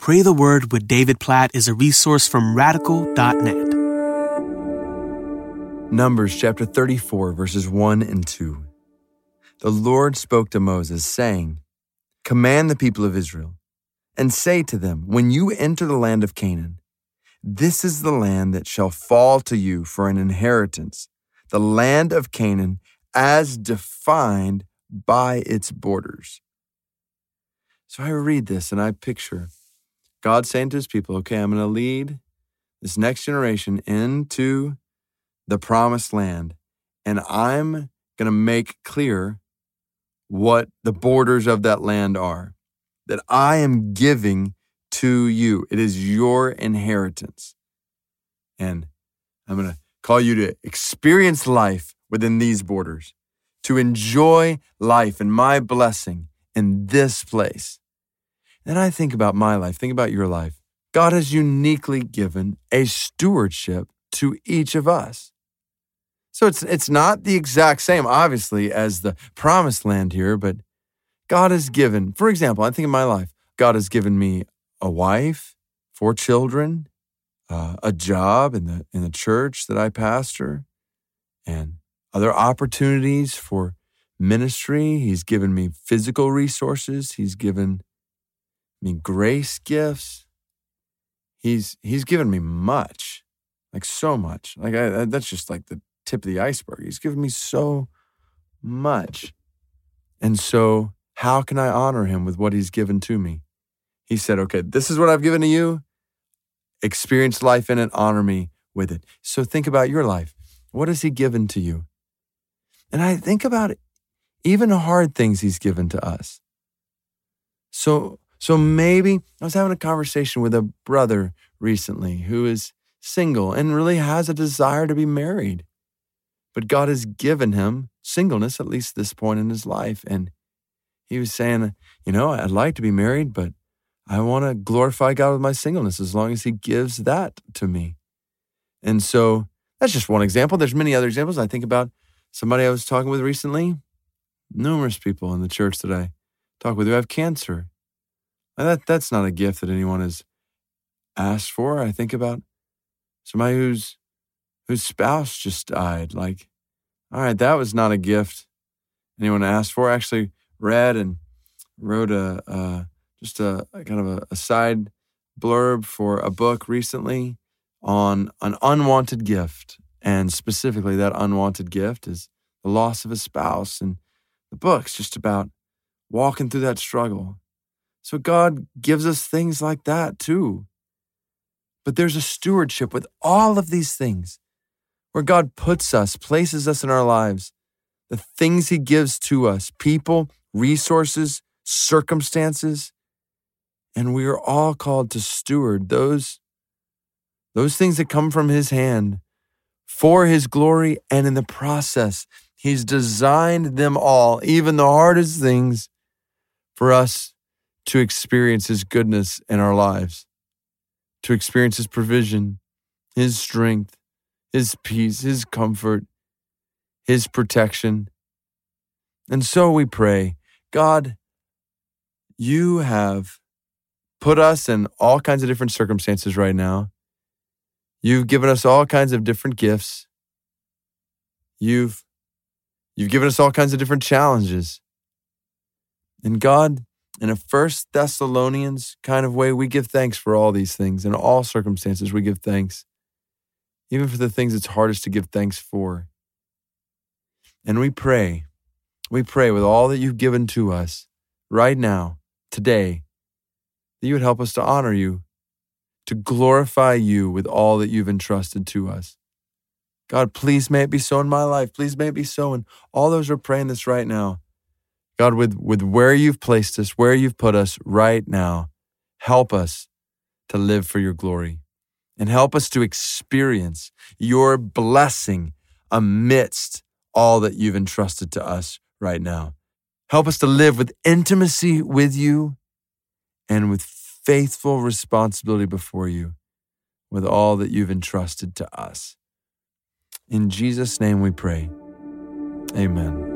Pray the Word with David Platt is a resource from radical.net. Numbers chapter 34, verses 1 and 2. The Lord spoke to Moses, saying, Command the people of Israel, and say to them, When you enter the land of Canaan, this is the land that shall fall to you for an inheritance, the land of Canaan as defined by its borders. So I read this and I picture God saying to his people, Okay, I'm going to lead this next generation into the promised land. And I'm going to make clear what the borders of that land are that I am giving to you. It is your inheritance. And I'm going to call you to experience life within these borders, to enjoy life and my blessing in this place. And I think about my life, think about your life. God has uniquely given a stewardship to each of us. So it's it's not the exact same, obviously, as the promised land here, but God has given, for example, I think in my life, God has given me a wife, four children, uh, a job in the in the church that I pastor, and other opportunities for ministry. He's given me physical resources. He's given me grace gifts. He's he's given me much, like so much. Like I, that's just like the tip of the iceberg. He's given me so much. And so, how can I honor him with what he's given to me? He said, Okay, this is what I've given to you. Experience life in it, honor me with it. So, think about your life. What has he given to you? And I think about even hard things he's given to us. So, so maybe I was having a conversation with a brother recently who is single and really has a desire to be married. But God has given him singleness, at least this point in his life. And he was saying, you know, I'd like to be married, but I want to glorify God with my singleness as long as he gives that to me. And so that's just one example. There's many other examples. I think about somebody I was talking with recently, numerous people in the church that I talk with who have cancer. And that that's not a gift that anyone has asked for. I think about somebody who's whose spouse just died. Like, all right, that was not a gift anyone asked for. I actually read and wrote a, uh, just a, a, kind of a, a side blurb for a book recently on an unwanted gift. And specifically, that unwanted gift is the loss of a spouse. And the book's just about walking through that struggle. So God gives us things like that too. But there's a stewardship with all of these things where God puts us, places us in our lives, the things He gives to us people, resources, circumstances. And we are all called to steward those, those things that come from His hand for His glory. And in the process, He's designed them all, even the hardest things, for us to experience His goodness in our lives, to experience His provision, His strength, his peace, his comfort, his protection. And so we pray, God, you have put us in all kinds of different circumstances right now. You've given us all kinds of different gifts. You've you've given us all kinds of different challenges. And God, in a first Thessalonians kind of way, we give thanks for all these things. In all circumstances, we give thanks even for the things it's hardest to give thanks for. And we pray, we pray with all that you've given to us right now, today, that you would help us to honor you, to glorify you with all that you've entrusted to us. God, please may it be so in my life. Please may it be so in all those who are praying this right now. God, with, with where you've placed us, where you've put us right now, help us to live for your glory and help us to experience your blessing amidst all that you've entrusted to us right now. Help us to live with intimacy with you and with faithful responsibility before you with all that you've entrusted to us. In Jesus' name we pray. Amen.